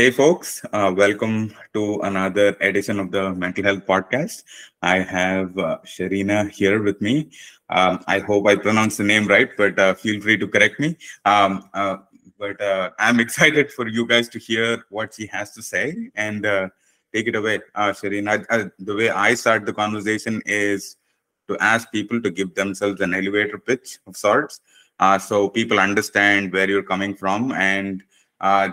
Hey, folks, uh, welcome to another edition of the Mental Health Podcast. I have uh, Sharena here with me. Um, I hope I pronounced the name right, but uh, feel free to correct me. Um, uh, but uh, I'm excited for you guys to hear what she has to say and uh, take it away. Sharena, the way I start the conversation is to ask people to give themselves an elevator pitch of sorts so people understand where you're coming from and uh,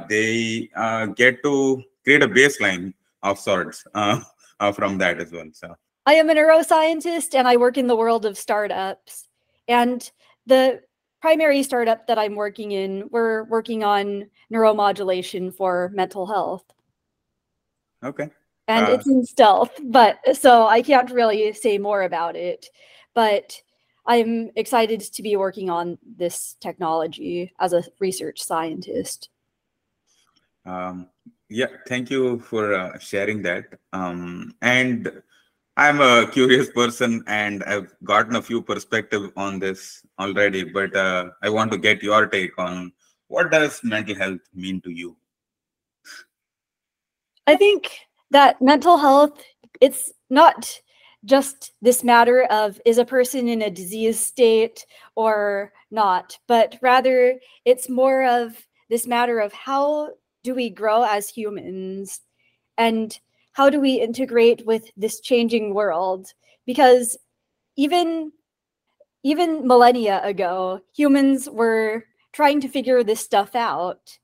they uh, get to create a baseline of sorts uh, from that as well. So I am a neuroscientist and I work in the world of startups. And the primary startup that I'm working in, we're working on neuromodulation for mental health. Okay. And uh, it's in stealth, but so I can't really say more about it. But I'm excited to be working on this technology as a research scientist. Um, yeah, thank you for uh, sharing that. Um, and I'm a curious person and I've gotten a few perspective on this already, but uh, I want to get your take on what does mental health mean to you? I think that mental health, it's not just this matter of is a person in a disease state or not, but rather it's more of this matter of how do we grow as humans? And how do we integrate with this changing world? Because even even millennia ago humans were trying to figure this stuff out.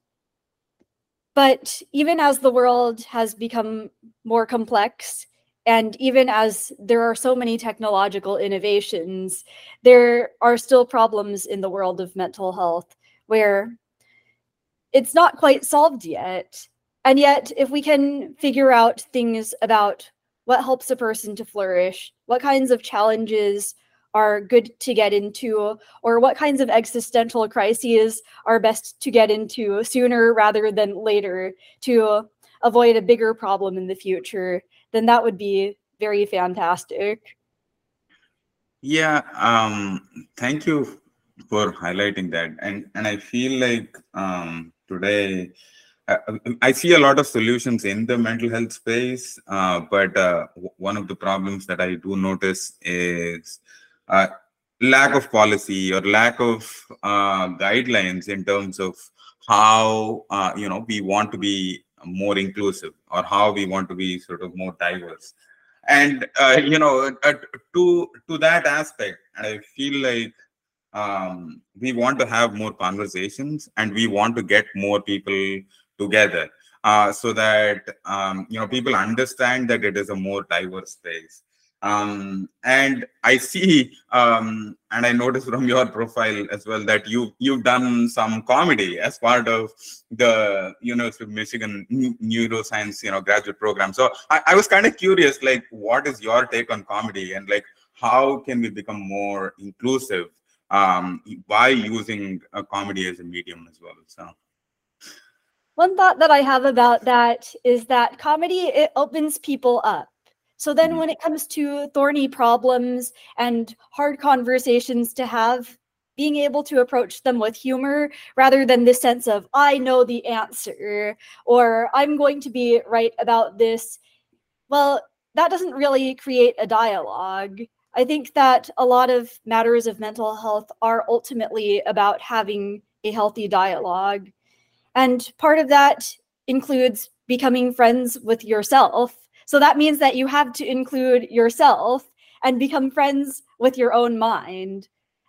But even as the world has become more complex and even as there are so many technological innovations there are still problems in the world of mental health where it's not quite solved yet. And yet, if we can figure out things about what helps a person to flourish, what kinds of challenges are good to get into, or what kinds of existential crises are best to get into sooner rather than later to avoid a bigger problem in the future, then that would be very fantastic. Yeah, um, thank you for highlighting that, and and I feel like um, today uh, I see a lot of solutions in the mental health space, uh, but uh, one of the problems that I do notice is uh, lack of policy or lack of uh, guidelines in terms of how uh, you know we want to be more inclusive or how we want to be sort of more diverse. And you know, to to that aspect, I feel like um, we want to have more conversations and we want to get more people together uh, so that um, you know people understand that it is a more diverse space. Um, and i see um, and i noticed from your profile as well that you you've done some comedy as part of the university of michigan neuroscience you know graduate program. So i, I was kind of curious like what is your take on comedy and like how can we become more inclusive um, by using a comedy as a medium as well. So. One thought that I have about that is that comedy it opens people up. So then mm-hmm. when it comes to thorny problems and hard conversations to have, being able to approach them with humor rather than this sense of I know the answer or I'm going to be right about this. Well, that doesn't really create a dialogue. I think that a lot of matters of mental health are ultimately about having a healthy dialogue. And part of that includes becoming friends with yourself. So that means that you have to include yourself and become friends with your own mind.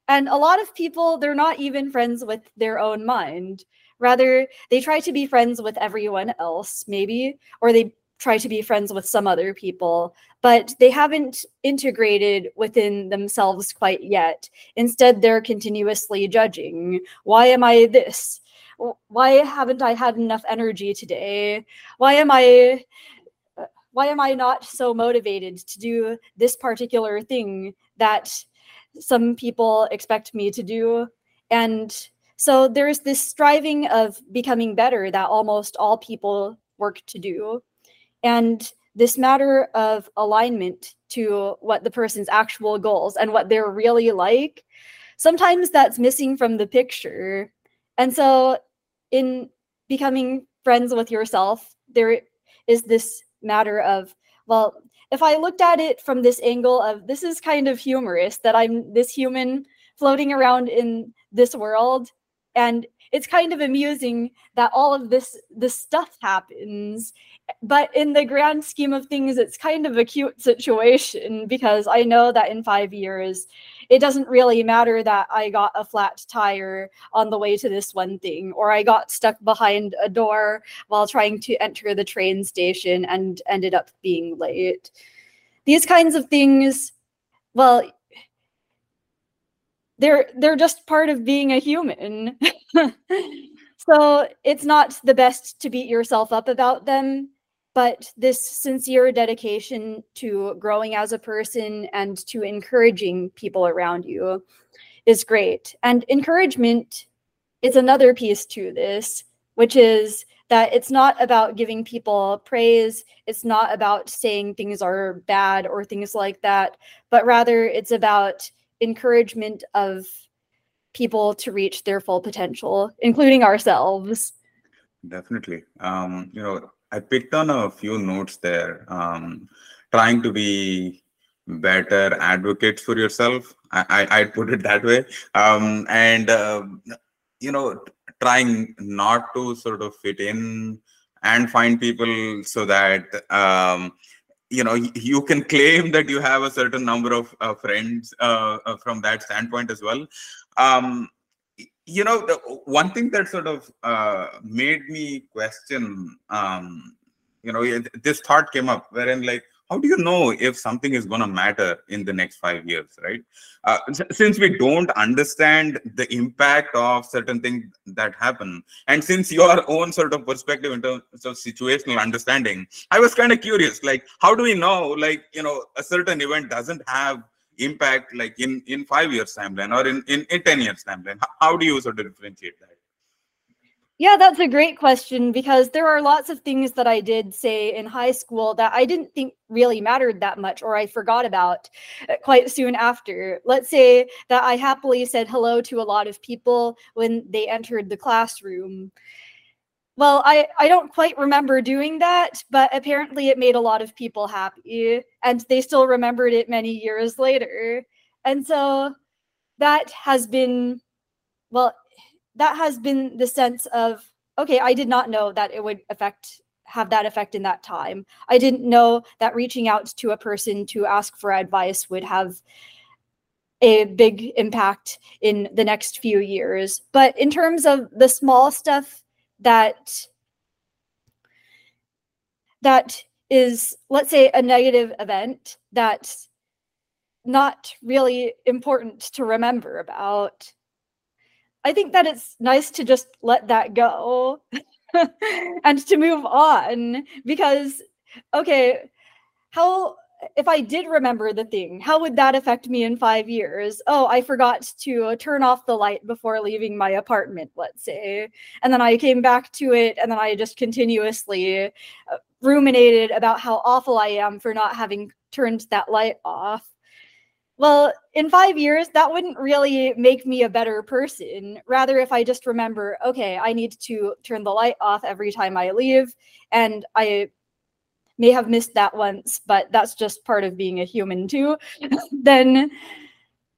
And a lot of people, they're not even friends with their own mind. Rather, they try to be friends with everyone else, maybe, or they try to be friends with some other people, but they haven't integrated within themselves quite yet. Instead, they're continuously judging. Why am I this? why haven't I had enough energy today? Why am I why am I not so motivated to do this particular thing that some people expect me to do? And so there's this striving of becoming better that almost all people work to do. And this matter of alignment to what the person's actual goals and what they're really like, sometimes that's missing from the picture. And so in becoming friends with yourself, there is this matter of, well, if I looked at it from this angle of this is kind of humorous that I'm this human floating around in this world and it's kind of amusing that all of this this stuff happens but in the grand scheme of things it's kind of a cute situation because i know that in five years it doesn't really matter that i got a flat tire on the way to this one thing or i got stuck behind a door while trying to enter the train station and ended up being late. These kinds of things well they're they're just part of being a human. So it's not the best to beat yourself up about them but this sincere dedication to growing as a person and to encouraging people around you is great. And encouragement is another piece to this which is that it's not about giving people praise it's not about saying things are bad or things like that but rather it's about encouragement of people to reach their full potential, including ourselves. Definitely. Um, you know, I picked on a few notes there. Um, trying to be better advocates for yourself. I, I I'd put it that way. Um, and uh, you know, trying not to sort of fit in and find people so that um, you know you can claim that you have a certain number of uh, friends uh, uh, from that standpoint as well. Um, you know the one thing that sort of uh, made me question um, you know this thought came up wherein like how do you know if something is going to matter in the next five years right? Uh, since we don't understand the impact of certain things that happen and since your own sort of perspective in terms of situational understanding i was kind of curious like how do we know like you know a certain event doesn't have impact like in in five years timeline or in in, in 10 years timeline? How do you sort of differentiate that yeah, that's a great question because there are lots of things that I did say in high school that I didn't think really mattered that much or I forgot about uh, quite soon after. Let's say that I happily said hello to a lot of people when they entered the classroom. Well, I, I don't quite remember doing that, but apparently it made a lot of people happy and they still remembered it many years later. And so that has been, well, that has been the sense of okay i did not know that it would affect have that effect in that time. I didn't know that reaching out to a person to ask for advice would have a big impact in the next few years. But in terms of the small stuff that that is let's say a negative event that's not really important to remember about I think that it's nice to just let that go and to move on because, okay, how, if I did remember the thing, how would that affect me in five years? Oh, I forgot to turn off the light before leaving my apartment, let's say. And then I came back to it and then I just continuously uh, ruminated about how awful I am for not having turned that light off well, in five years, that wouldn't really make me a better person. Rather, if I just remember, okay, I need to turn the light off every time I leave, and I may have missed that once, but that's just part of being a human too, then,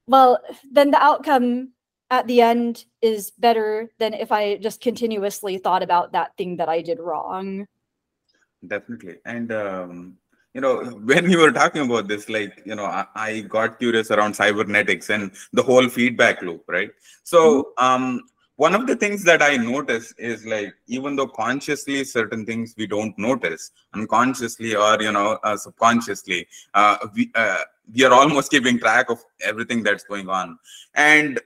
well, then the outcome at the end is better than if I just continuously thought about that thing that I did wrong. Definitely. And, um, you know when you were talking about this like you know I, I, got curious around cybernetics and the whole feedback loop right so mm-hmm. um one of the things that i notice is like even though consciously certain things we don't notice unconsciously or you know uh, subconsciously uh, we uh, we are almost keeping track of everything that's going on and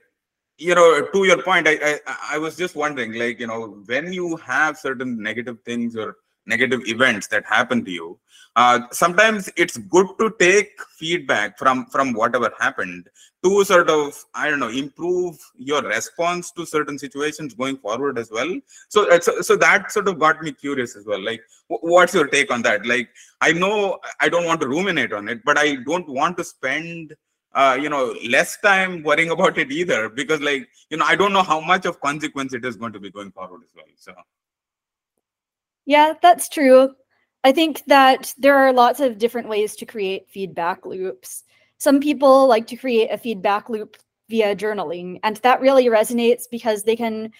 you know to your point I, I i was just wondering like you know when you have certain negative things or negative events that happen to you uh, sometimes it's good to take feedback from from whatever happened to sort of i don't know improve your response to certain situations going forward as well. So so, so that sort of got me curious as well. Like what's your take on that? Like i know i don't want to ruminate on it but i don't want to spend uh, you know less time worrying about it either because like you know i don't know how much of consequence it is going to be going forward as well so yeah that's true. I think that there are lots of different ways to create feedback loops. Some people like to create a feedback loop via journaling and that really resonates because they can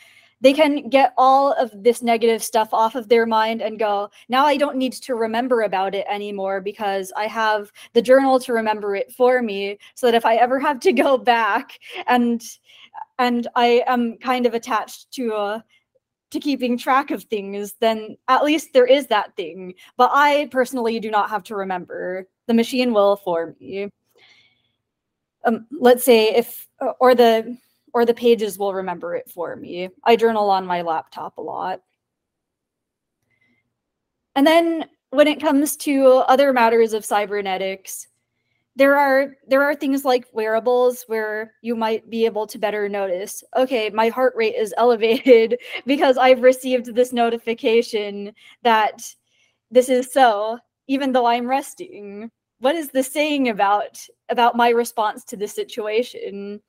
they can get all of this negative stuff off of their mind and go, now I don't need to remember about it anymore because I have the journal to remember it for me so that if I ever have to go back and and I am kind of attached to a to keeping track of things, then at least there is that thing. But I personally do not have to remember. The machine will for me. Um, let's say if or the or the pages will remember it for me. I journal on my laptop a lot. And then when it comes to other matters of cybernetics, there are there are things like wearables where you might be able to better notice okay my heart rate is elevated because i've received this notification that this is so even though i'm resting. What is this saying about about my response to this situation?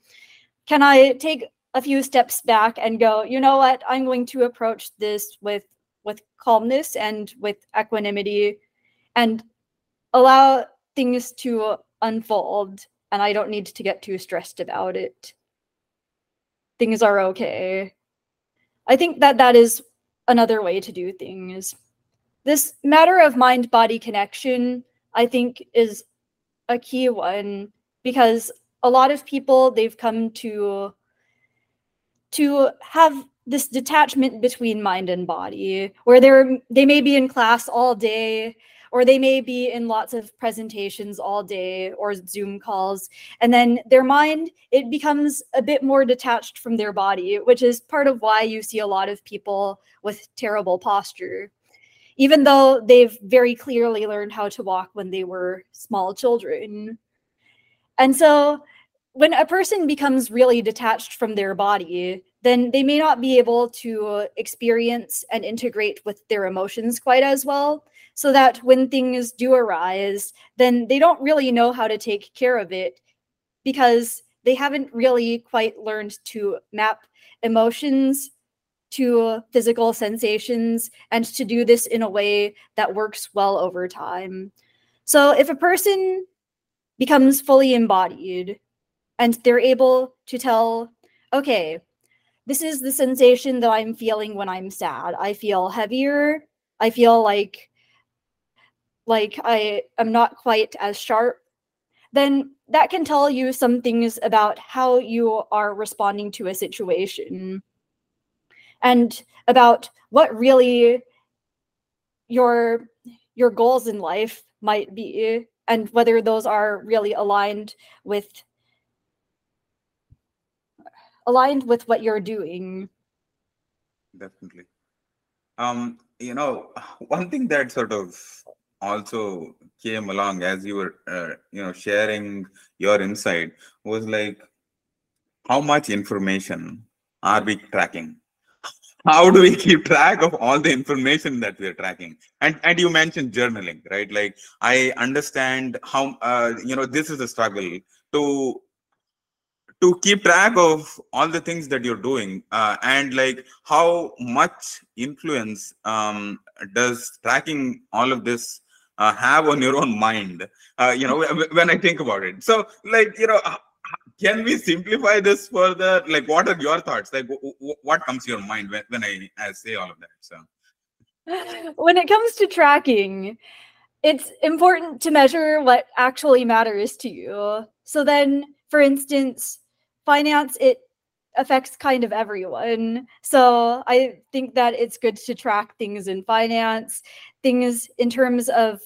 Can I take a few steps back and go, you know what, I'm going to approach this with with calmness and with equanimity and allow things to unfold and I don't need to get too stressed about it. Things are okay. I think that that is another way to do things. This matter of mind body connection, I think, is a key one because a lot of people they've come to to have this detachment between mind and body where they're they may be in class all day or they may be in lots of presentations all day or zoom calls. And then their mind it becomes a bit more detached from their body which is part of why you see a lot of people with terrible posture. Even though they've very clearly learned how to walk when they were small children. And so when a person becomes really detached from their body, then they may not be able to experience and integrate with their emotions quite as well. So that when things do arise, then they don't really know how to take care of it because they haven't really quite learned to map emotions to physical sensations and to do this in a way that works well over time. So if a person becomes fully embodied, and they're able to tell okay this is the sensation that i'm feeling when i'm sad i feel heavier i feel like like i am not quite as sharp then that can tell you some things about how you are responding to a situation and about what really your your goals in life might be and whether those are really aligned with aligned with what you're doing. Definitely. Um you know one thing that sort of also came along as you were uh, you know sharing your insight was like how much information are we tracking? How do we keep track of all the information that we're tracking? And and you mentioned journaling right? Like i understand how uh, you know this is a struggle to to keep track of all the things that you're doing uh, and like how much influence um, does tracking all of this uh, have on your own mind uh, you know when i think about it. So like you know can we simplify this further? Like what are your thoughts? Like what comes to your mind when, when i, I say all of that so. When it comes to tracking it's important to measure what actually matters to you. So then for instance finance it affects kind of everyone. So I think that it's good to track things in finance, things in terms of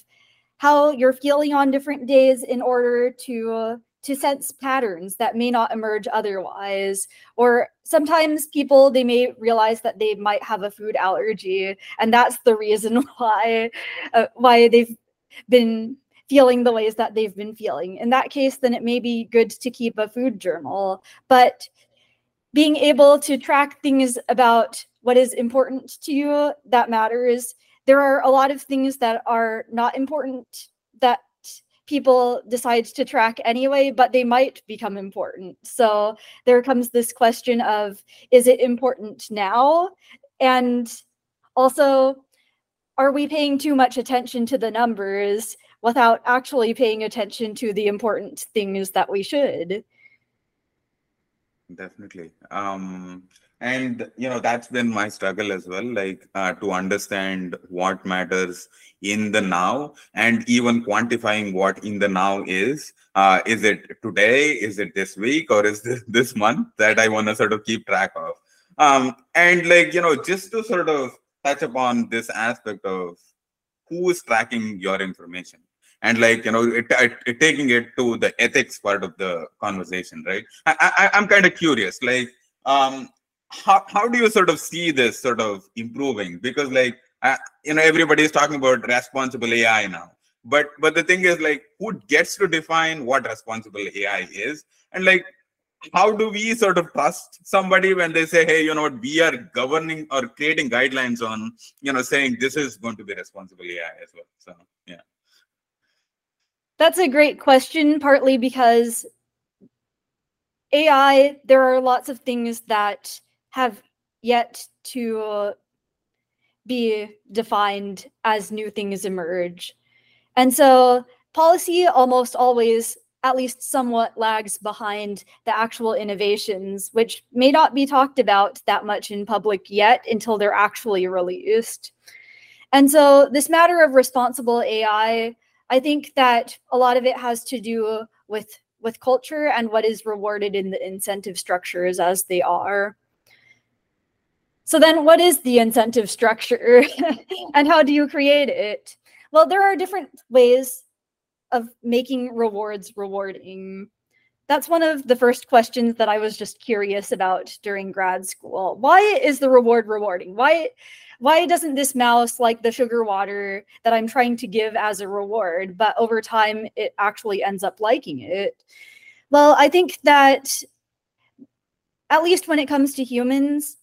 how you're feeling on different days in order to to sense patterns that may not emerge otherwise. Or sometimes people they may realize that they might have a food allergy and that's the reason why uh, why they've been feeling the ways that they've been feeling. In that case then it may be good to keep a food journal. But being able to track things about what is important to you that matters there are a lot of things that are not important that people decide to track anyway, but they might become important. So there comes this question of is it important now? And also, are we paying too much attention to the numbers without actually paying attention to the important things that we should? Definitely. Um, and you know that's been my struggle as well like uh, to understand what matters in the now and even quantifying what in the now is. Uh, is it today? Is it this week? Or is this this month that i want to sort of keep track of? Um, and like you know just to sort of touch upon this aspect of who is tracking your information and like you know it, it, taking it to the ethics part of the conversation right? I, I, i'm kind of curious like um, how, how do you sort of see this sort of improving? Because like uh, you know everybody is talking about responsible ai now. But but the thing is like who gets to define what responsible ai is? And like how do we sort of trust somebody when they say hey you know what? We are governing or creating guidelines on you know saying this is going to be responsible ai as well so that's a great question partly because ai there are lots of things that have yet to be defined as new things emerge. And so policy almost always, at least somewhat, lags behind the actual innovations, which may not be talked about that much in public yet until they're actually released. And so, this matter of responsible AI, I think that a lot of it has to do with, with culture and what is rewarded in the incentive structures as they are. So then what is the incentive structure and how do you create it? Well, there are different ways of making rewards rewarding. That's one of the first questions that I was just curious about during grad school. Why is the reward rewarding? Why why doesn't this mouse like the sugar water that I'm trying to give as a reward, but over time it actually ends up liking it? Well, I think that at least when it comes to humans,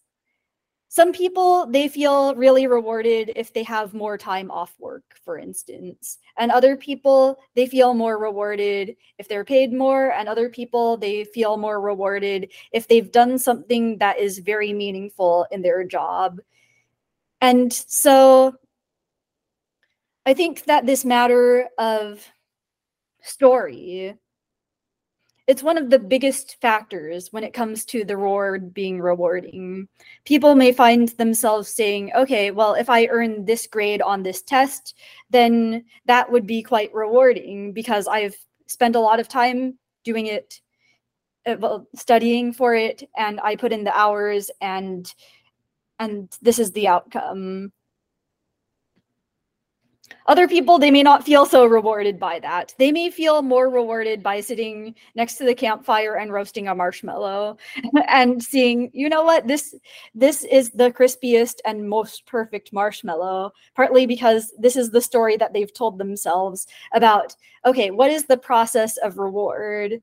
some people they feel really rewarded if they have more time off work for instance. And other people they feel more rewarded if they're paid more. And other people they feel more rewarded if they've done something that is very meaningful in their job and so i think that this matter of story it's one of the biggest factors when it comes to the reward being rewarding. People may find themselves saying, okay, well, if I earn this grade on this test, then that would be quite rewarding because I've spent a lot of time doing it, uh, well, studying for it, and I put in the hours and and this is the outcome. Other people, they may not feel so rewarded by that. They may feel more rewarded by sitting next to the campfire and roasting a marshmallow and seeing, you know what, this this is the crispiest and most perfect marshmallow, partly because this is the story that they've told themselves about, okay, what is the process of reward?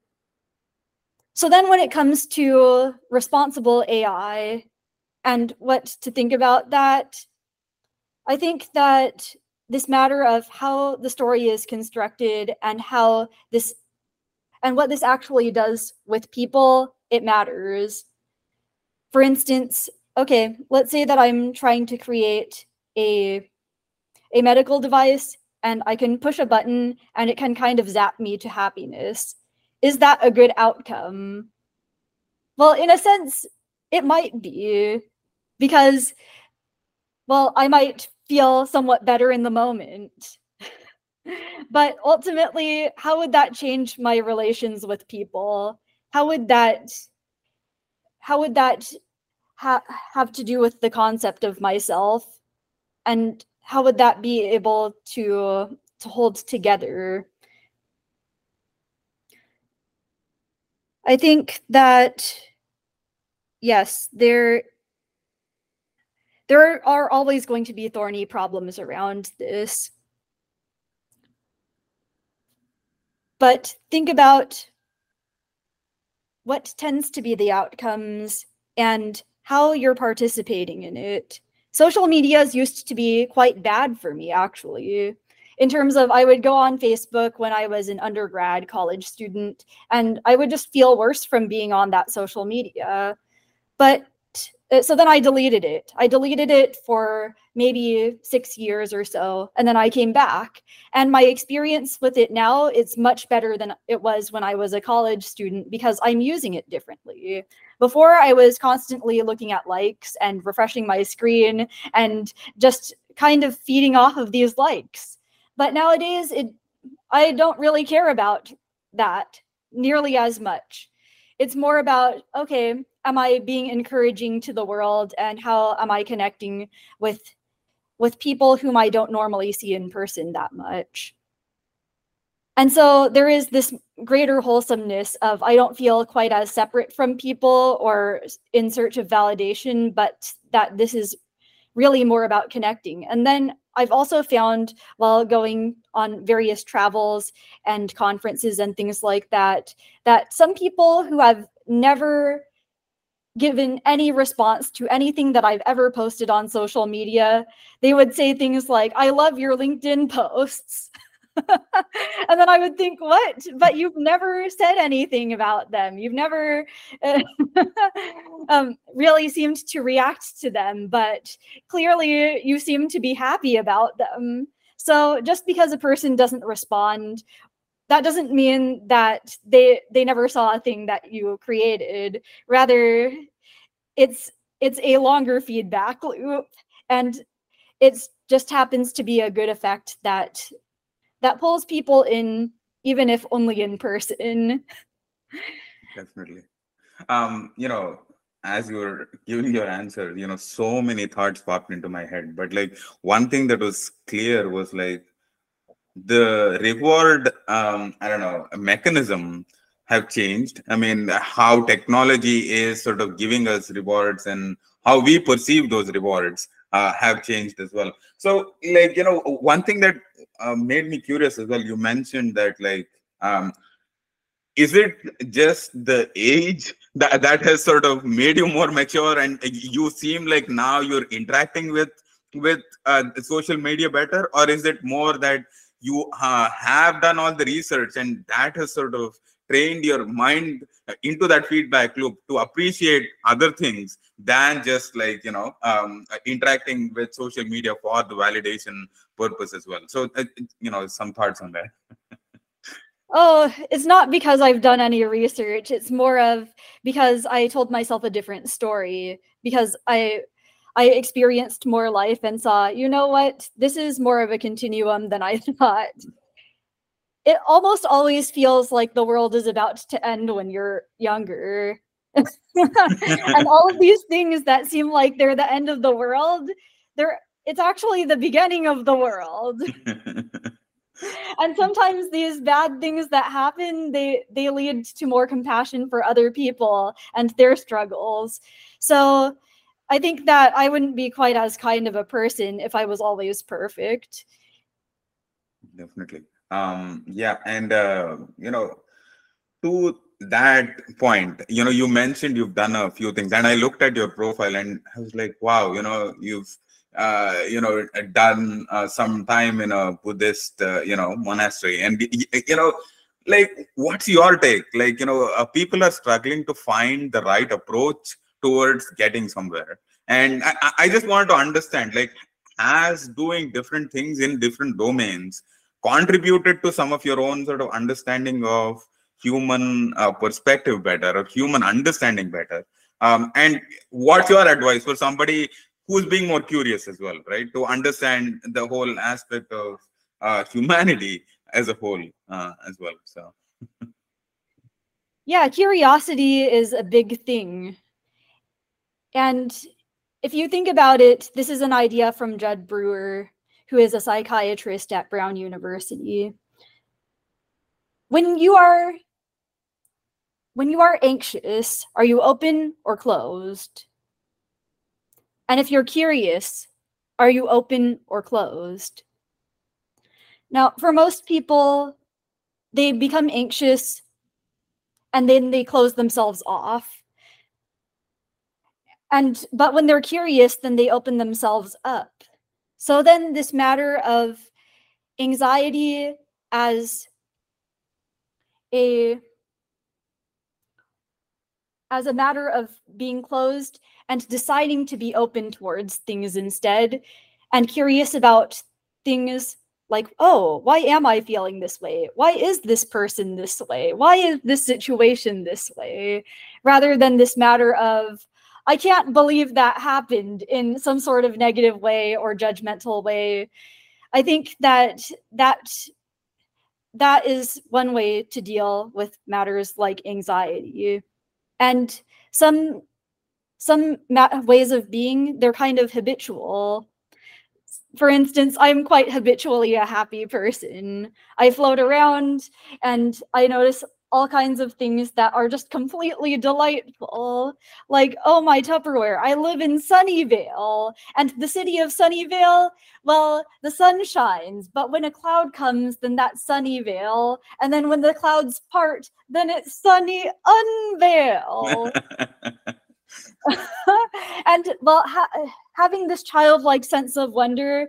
So then when it comes to responsible AI and what to think about that, I think that this matter of how the story is constructed and how this and what this actually does with people it matters. For instance okay let's say that i'm trying to create a a medical device and i can push a button and it can kind of zap me to happiness. Is that a good outcome? Well in a sense it might be because well i might feel somewhat better in the moment. but ultimately, how would that change my relations with people? How would that how would that ha- have to do with the concept of myself? And how would that be able to to hold together? I think that yes, there there are always going to be thorny problems around this. But think about what tends to be the outcomes and how you're participating in it. Social medias used to be quite bad for me, actually in terms of I would go on Facebook when I was an undergrad college student, and I would just feel worse from being on that social media. But Uh, so then I deleted it. I deleted it for maybe six years or so, and then I came back. And my experience with it now is much better than it was when I was a college student because I'm using it differently. Before, I was constantly looking at likes and refreshing my screen and just kind of feeding off of these likes. But nowadays, it I don't really care about that nearly as much. It's more about okay, am I being encouraging to the world, and how am I connecting with with people whom I don't normally see in person that much. And so there is this greater wholesomeness of I don't feel quite as separate from people or in search of validation, but that this is really more about connecting. And then I've also found while going on various travels and conferences and things like that, that some people who have never given any response to anything that I've ever posted on social media, they would say things like, I love your LinkedIn posts. and then I would think, what? But you've never said anything about them. You've never um, really seemed to react to them, but clearly you seem to be happy about them. So just because a person doesn't respond, that doesn't mean that they they never saw a thing that you created. Rather, it's it's a longer feedback loop, and it's just happens to be a good effect that that pulls people in even if only in person. Definitely. Um you know as you were giving your answer you know so many thoughts popped into my head but like one thing that was clear was like the reward um i don't know mechanism have changed. I mean how technology is sort of giving us rewards and how we perceive those rewards uh, have changed as well so like you know one thing that uh, made me curious as well. You mentioned that like um, is it just the age that that has sort of made you more mature and you seem like now you're interacting with with uh, social media better or is it more that you uh, have done all the research and that has sort of trained your mind into that feedback loop to appreciate other things than just like you know um, interacting with social media for the validation purpose as well. So uh, you know some thoughts on that? Oh it's not because i've done any research. It's more of because i told myself a different story because i i experienced more life and saw you know what? This is more of a continuum than i thought it almost always feels like the world is about to end when you're younger. and all of these things that seem like they're the end of the world, they're it's actually the beginning of the world. and sometimes these bad things that happen, they they lead to more compassion for other people and their struggles. So I think that I wouldn't be quite as kind of a person if I was always perfect. Definitely um yeah and uh, you know to that point you know you mentioned you've done a few things and i looked at your profile and i was like wow you know you've uh, you know done uh, some time in a buddhist uh, you know monastery. And you know like what's your take? Like you know uh, people are struggling to find the right approach towards getting somewhere. And I, I just wanted to understand like as doing different things in different domains contributed to some of your own sort of understanding of human uh, perspective better or human understanding better. Um, and what's your advice for somebody who's being more curious as well right? To understand the whole aspect of uh, humanity as a whole uh, as well so. Yeah curiosity is a big thing. And if you think about it this is an idea from Jud Brewer who is a psychiatrist at Brown University. When you are when you are anxious, are you open or closed? And if you're curious, are you open or closed? Now, for most people, they become anxious and then they close themselves off. And but when they're curious, then they open themselves up. So then this matter of anxiety as a as a matter of being closed and deciding to be open towards things instead and curious about things like, oh, why am I feeling this way? Why is this person this way? Why is this situation this way? Rather than this matter of, I can't believe that happened in some sort of negative way or judgmental way. I think that that that is one way to deal with matters like anxiety. And some some ma- ways of being they're kind of habitual. For instance i'm quite habitually a happy person. I float around and i notice all kinds of things that are just completely delightful. Like, oh, my Tupperware, I live in Sunnyvale, and the city of Sunnyvale, well, the sun shines, but when a cloud comes, then that's Sunnyvale. And then when the clouds part, then it's Sunny Unveil. and well, ha- having this childlike sense of wonder,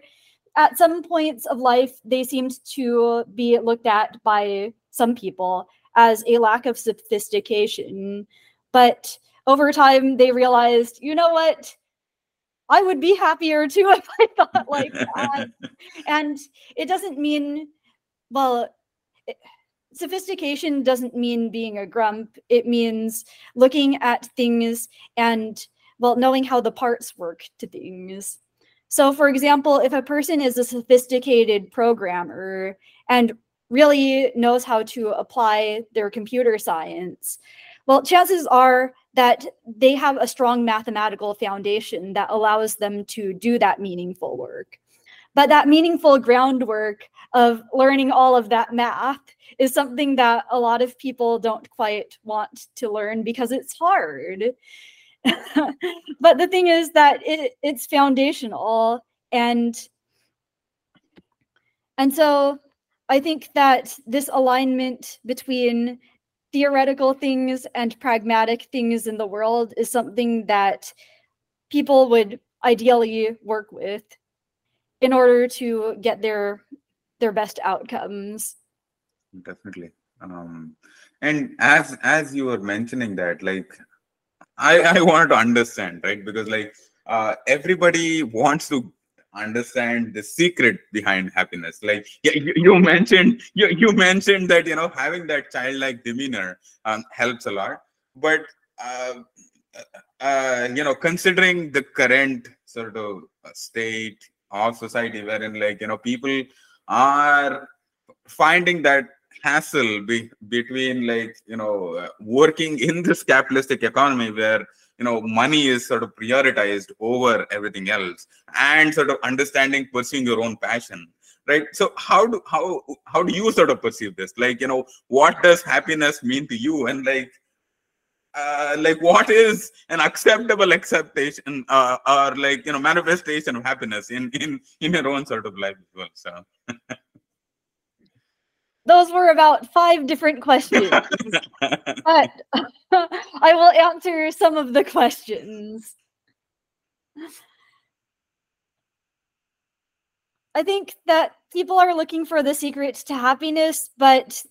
at some points of life, they seemed to be looked at by some people as a lack of sophistication. But over time, they realized, you know what? I would be happier too if I thought like that. and it doesn't mean, well, it, sophistication doesn't mean being a grump. It means looking at things and, well, knowing how the parts work to things. So, for example, if a person is a sophisticated programmer and really knows how to apply their computer science, well, chances are that they have a strong mathematical foundation that allows them to do that meaningful work. But that meaningful groundwork of learning all of that math is something that a lot of people don't quite want to learn because it's hard. but the thing is that it, it's foundational and and so I think that this alignment between theoretical things and pragmatic things in the world is something that people would ideally work with in order to get their their best outcomes. Definitely. Um and as as you were mentioning that like i i wanted to understand right? Because like uh everybody wants to understand the secret behind happiness. Like you, you mentioned you, you mentioned that you know having that childlike demeanor um, helps a lot. But uh, uh, you know considering the current sort of state of society wherein like you know people are finding that hassle be, between like you know uh, working in this capitalistic economy where you know money is sort of prioritized over everything else and sort of understanding pursuing your own passion right? So how do how how do you sort of perceive this? Like you know what does happiness mean to you? And like uh, like what is an acceptable acceptation uh, or like you know manifestation of happiness in in in your own sort of life as well so those were about five different questions but i will answer some of the questions i think that people are looking for the secret to happiness but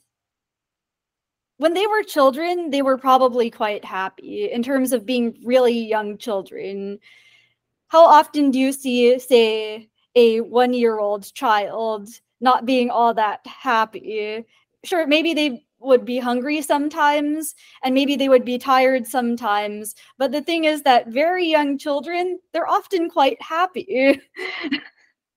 when they were children, they were probably quite happy in terms of being really young children. How often do you see, say, a one year old child not being all that happy? Sure, maybe they would be hungry sometimes and maybe they would be tired sometimes. But the thing is that very young children, they're often quite happy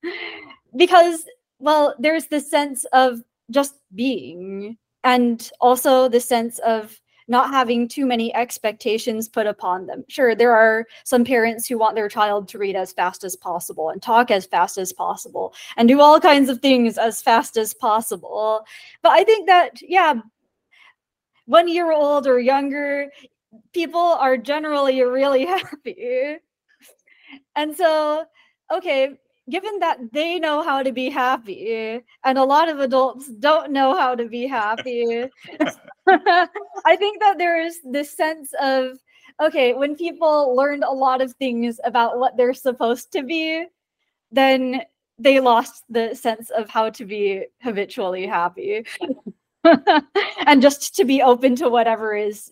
because, well, there's this sense of just being and also the sense of not having too many expectations put upon them. Sure, there are some parents who want their child to read as fast as possible and talk as fast as possible and do all kinds of things as fast as possible. But I think that, yeah, one year old or younger, people are generally really happy. And so, okay, given that they know how to be happy and a lot of adults don't know how to be happy, I think that there is this sense of okay, when people learned a lot of things about what they're supposed to be, then they lost the sense of how to be habitually happy. And just to be open to whatever is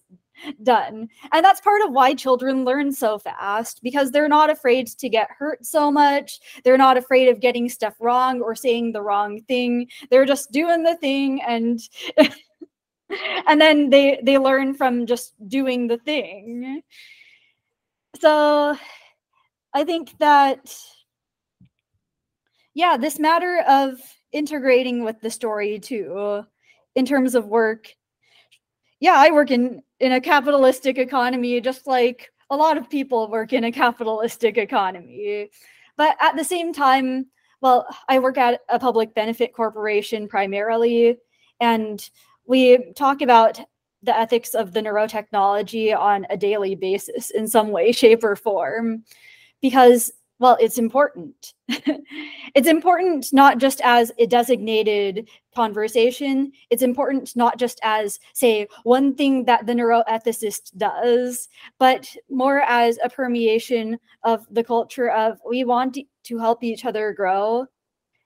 done. And that's part of why children learn so fast because they're not afraid to get hurt so much. They're not afraid of getting stuff wrong or saying the wrong thing. They're just doing the thing and and then they they learn from just doing the thing. So I think that yeah, this matter of integrating with the story too in terms of work yeah i work in in a capitalistic economy just like a lot of people work in a capitalistic economy. But at the same time well i work at a public benefit corporation primarily and we talk about the ethics of the neurotechnology on a daily basis in some way shape or form because well, it's important. it's important not just as a designated conversation, it's important not just as, say, one thing that the neuroethicist does, but more as a permeation of the culture of we want to help each other grow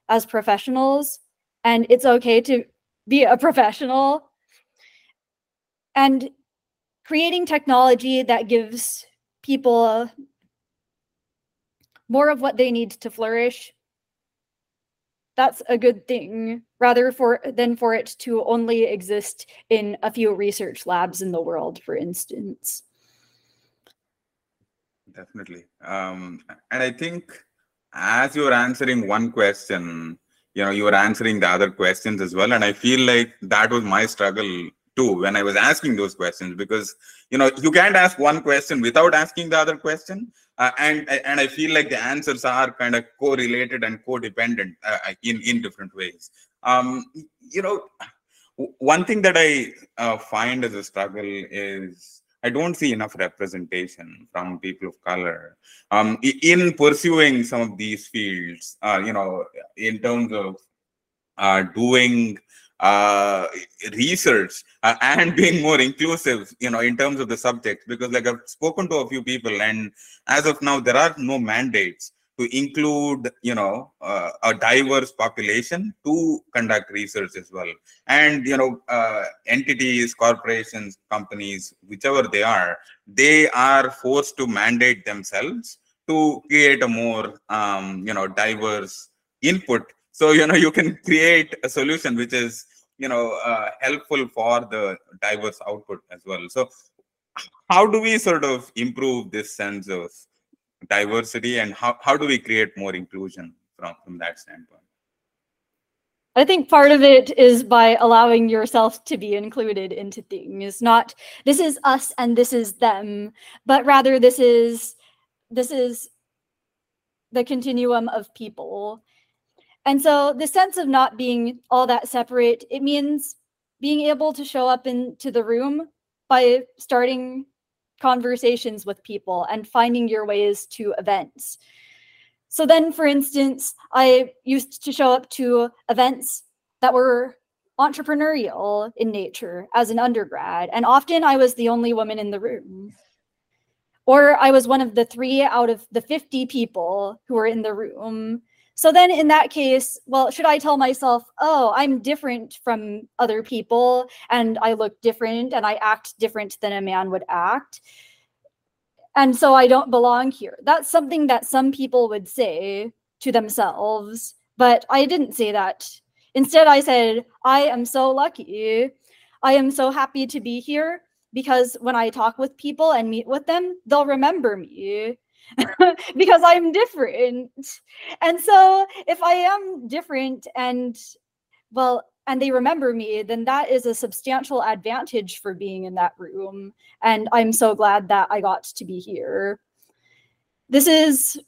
as professionals, and it's okay to be a professional. And creating technology that gives people more of what they need to flourish that's a good thing rather for than for it to only exist in a few research labs in the world for instance. Definitely. Um, and i think as you're answering one question you know you are answering the other questions as well and i feel like that was my struggle too when i was asking those questions because you know you can't ask one question without asking the other question. Uh, and and i feel like the answers are kind of correlated and codependent uh, uh, in in different ways. Um you know one thing that i uh, find as a struggle is i don't see enough representation from people of color um in pursuing some of these fields uh, you know in terms of uh, doing uh, research uh, and being more inclusive you know in terms of the subject because like i've spoken to a few people and as of now there are no mandates to include you know uh, a diverse population to conduct research as well. And you know uh, entities corporations companies whichever they are they are forced to mandate themselves to create a more um, you know diverse input. So you know you can create a solution which is you know uh, helpful for the diverse output as well so how do we sort of improve this sense of diversity and how, how do we create more inclusion from from that standpoint I think part of it is by allowing yourself to be included into things. Not this is us and this is them, but rather this is this is the continuum of people and so the sense of not being all that separate, it means being able to show up into the room by starting conversations with people and finding your ways to events. So then, for instance, I used to show up to events that were entrepreneurial in nature as an undergrad, and often I was the only woman in the room. Or I was one of the three out of the 50 people who were in the room so then in that case, well, should I tell myself, oh, I'm different from other people and I look different and I act different than a man would act? And so I don't belong here. That's something that some people would say to themselves, but I didn't say that. Instead, I said, I am so lucky. I am so happy to be here because when I talk with people and meet with them, they'll remember me because I'm different. And so if I am different and well, and they remember me, then that is a substantial advantage for being in that room. And I'm so glad that I got to be here. This is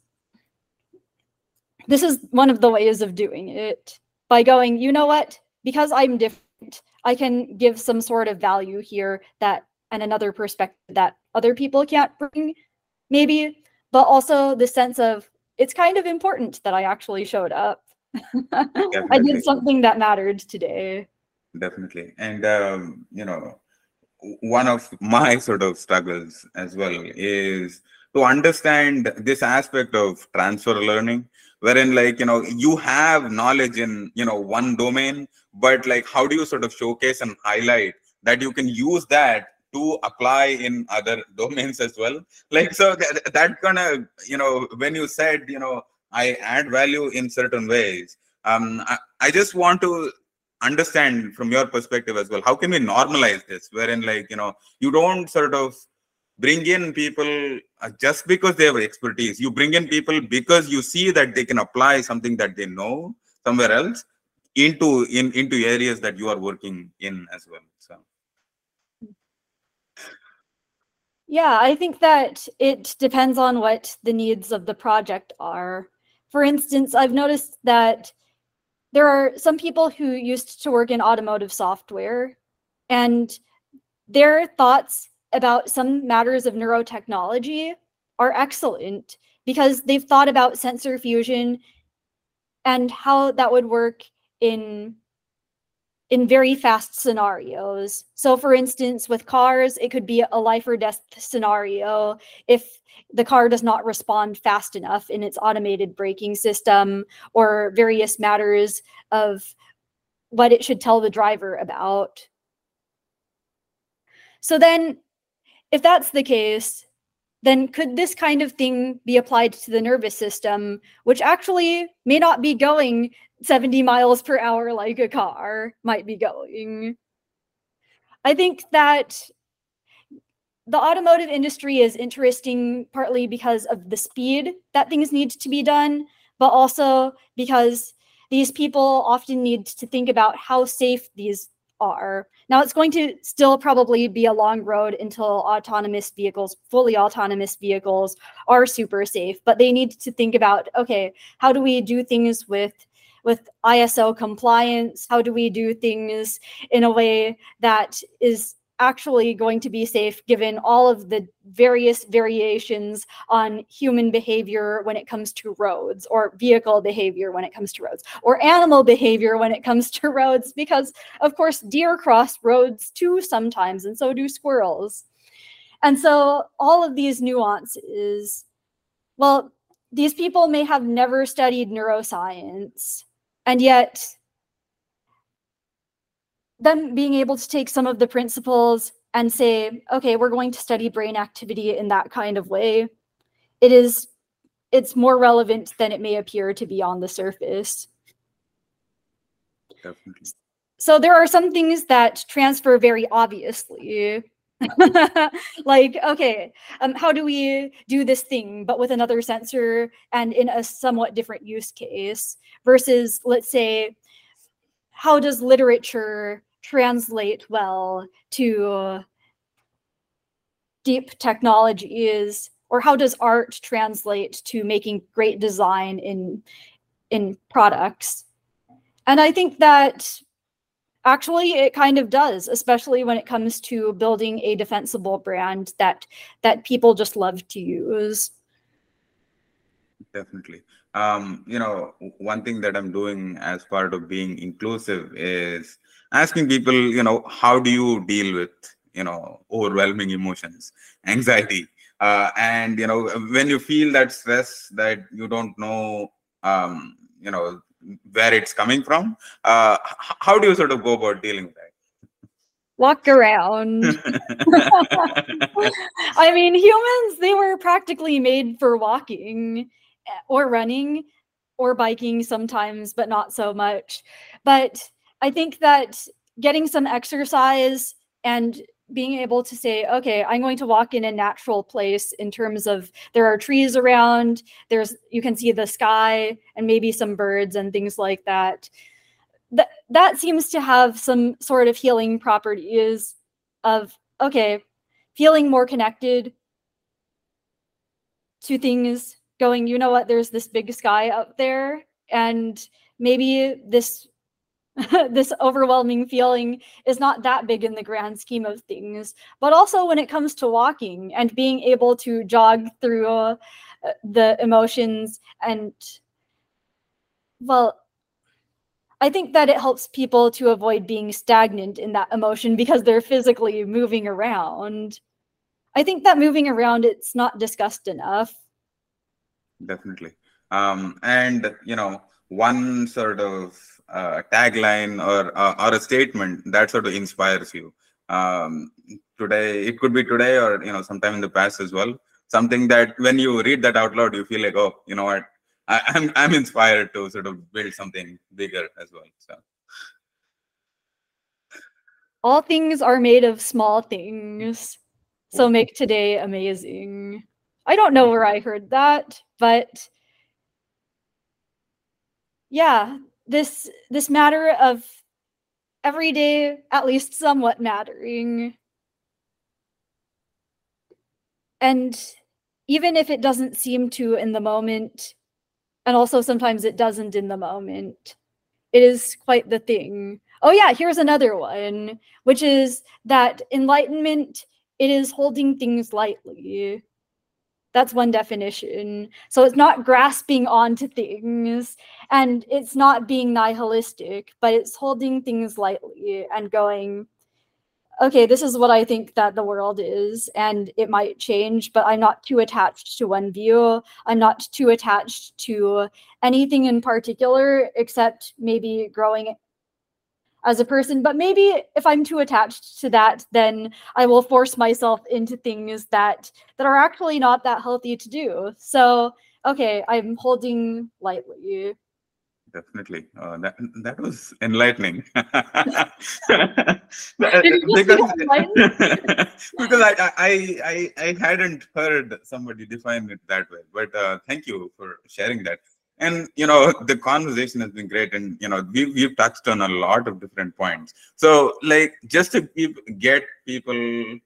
this is one of the ways of doing it by going, you know what? Because I'm different, I can give some sort of value here that and another perspective that other people can't bring, maybe, but also the sense of it's kind of important that I actually showed up. I did something that mattered today. Definitely. And, um, you know, one of my sort of struggles as well is to understand this aspect of transfer learning wherein like you know you have knowledge in you know one domain but like how do you sort of showcase and highlight that you can use that to apply in other domains as well. Like so that, that kind of you know when you said you know i add value in certain ways um I, I just want to understand from your perspective as well how can we normalize this? Wherein like you know you don't sort of bring in people uh, just because they have expertise. You bring in people because you see that they can apply something that they know somewhere else into in into areas that you are working in as well so yeah i think that it depends on what the needs of the project are. For instance i've noticed that there are some people who used to work in automotive software and their thoughts about some matters of neurotechnology are excellent because they've thought about sensor fusion and how that would work in in very fast scenarios. So for instance, with cars, it could be a life or death scenario if the car does not respond fast enough in its automated braking system or various matters of what it should tell the driver about. So then, if that's the case, then could this kind of thing be applied to the nervous system, which actually may not be going 70 miles per hour like a car might be going? I think that the automotive industry is interesting partly because of the speed that things need to be done, but also because these people often need to think about how safe these are. Now, it's going to still probably be a long road until autonomous vehicles, fully autonomous vehicles, are super safe, but they need to think about okay, how do we do things with with ISO compliance? How do we do things in a way that is actually going to be safe given all of the various variations on human behavior when it comes to roads or vehicle behavior when it comes to roads or animal behavior when it comes to roads because of course deer cross roads too sometimes and so do squirrels. And so all of these nuances well these people may have never studied neuroscience and yet them being able to take some of the principles and say, okay, we're going to study brain activity in that kind of way, it is it's more relevant than it may appear to be on the surface. Definitely. So there are some things that transfer very obviously. like, okay, um, how do we do this thing, but with another sensor and in a somewhat different use case versus, let's say, how does literature translate well to deep technologies or how does art translate to making great design in in products? And i think that actually it kind of does especially when it comes to building a defensible brand that that people just love to use. Definitely. Um, you know one thing that i'm doing as part of being inclusive is asking people you know how do you deal with you know overwhelming emotions anxiety? Uh, and you know when you feel that stress that you don't know um, you know where it's coming from uh, how do you sort of go about dealing with that? Walk around. I mean humans they were practically made for walking eh, or running or biking sometimes but not so much. But I think that getting some exercise and being able to say, okay, I'm going to walk in a natural place in terms of there are trees around, there's you can see the sky and maybe some birds and things like that. That that seems to have some sort of healing properties of okay, feeling more connected to things going, you know what, there's this big sky up there and maybe this this overwhelming feeling is not that big in the grand scheme of things. But also when it comes to walking and being able to jog through uh, the emotions and, well, I think that it helps people to avoid being stagnant in that emotion because they're physically moving around. I think that moving around it's not discussed enough. Definitely. Um, and you know, one sort of uh, tagline or uh, or a statement that sort of inspires you. Um, today, it could be today or you know, sometime in the past as well. Something that when you read that out loud, you feel like, oh, you know what, I, I'm I'm inspired to sort of build something bigger as well. So All things are made of small things. So make today amazing. I don't know where I heard that, but yeah, this this matter of every day at least somewhat mattering. And even if it doesn't seem to in the moment, and also sometimes it doesn't in the moment, it is quite the thing. Oh yeah, here's another one, which is that enlightenment it is holding things lightly. That's one definition. So it's not grasping onto things and it's not being nihilistic, but it's holding things lightly and going, okay, this is what I think that the world is, and it might change, but I'm not too attached to one view. I'm not too attached to anything in particular, except maybe growing as a person but maybe if i'm too attached to that then i will force myself into things that that are actually not that healthy to do. So okay i'm holding lightly. Definitely. Uh, that that was enlightening. Because, because I, I i i hadn't heard somebody define it that way but uh, thank you for sharing that and you know the conversation has been great and you know we've, we've touched on a lot of different points. So like just to keep, get people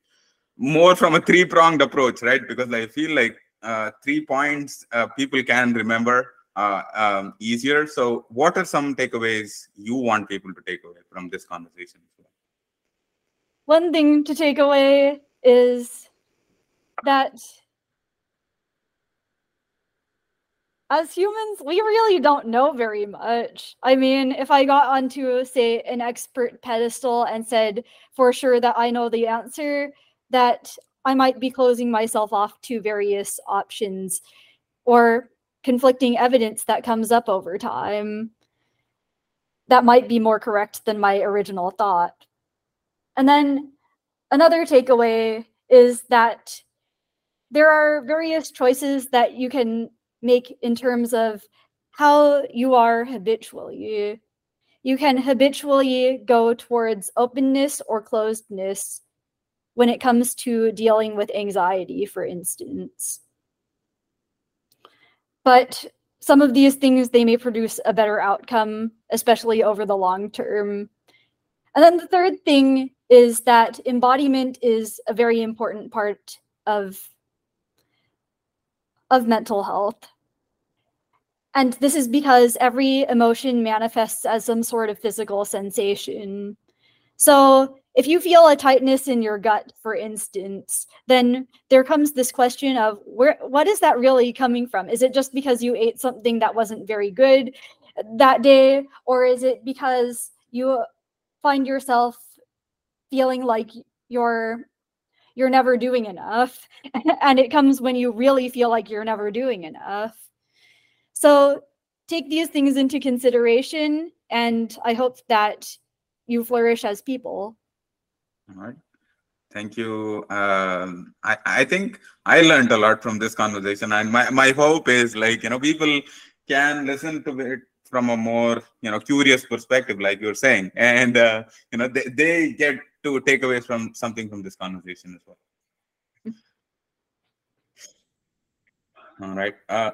more from a three pronged approach right? Because i feel like uh, three points uh, people can remember uh, um, easier. So what are some takeaways you want people to take away from this conversation? One thing to take away is that as humans, we really don't know very much. I mean, if I got onto, say, an expert pedestal and said for sure that I know the answer, that I might be closing myself off to various options or conflicting evidence that comes up over time. That might be more correct than my original thought. And then another takeaway is that there are various choices that you can make in terms of how you are habitually. You can habitually go towards openness or closedness when it comes to dealing with anxiety, for instance. But some of these things, they may produce a better outcome, especially over the long term. And then the third thing is that embodiment is a very important part of of mental health. And this is because every emotion manifests as some sort of physical sensation. So if you feel a tightness in your gut, for instance, then there comes this question of where what is that really coming from? Is it just because you ate something that wasn't very good that day? Or is it because you find yourself feeling like you're you're never doing enough and it comes when you really feel like you're never doing enough. So take these things into consideration and i hope that you flourish as people. All right. Thank you. Um, I, I think i learned a lot from this conversation and my, my hope is like you know people can listen to it from a more you know curious perspective like you're saying. And uh, you know they, they get to take away from something from this conversation as well. All right uh,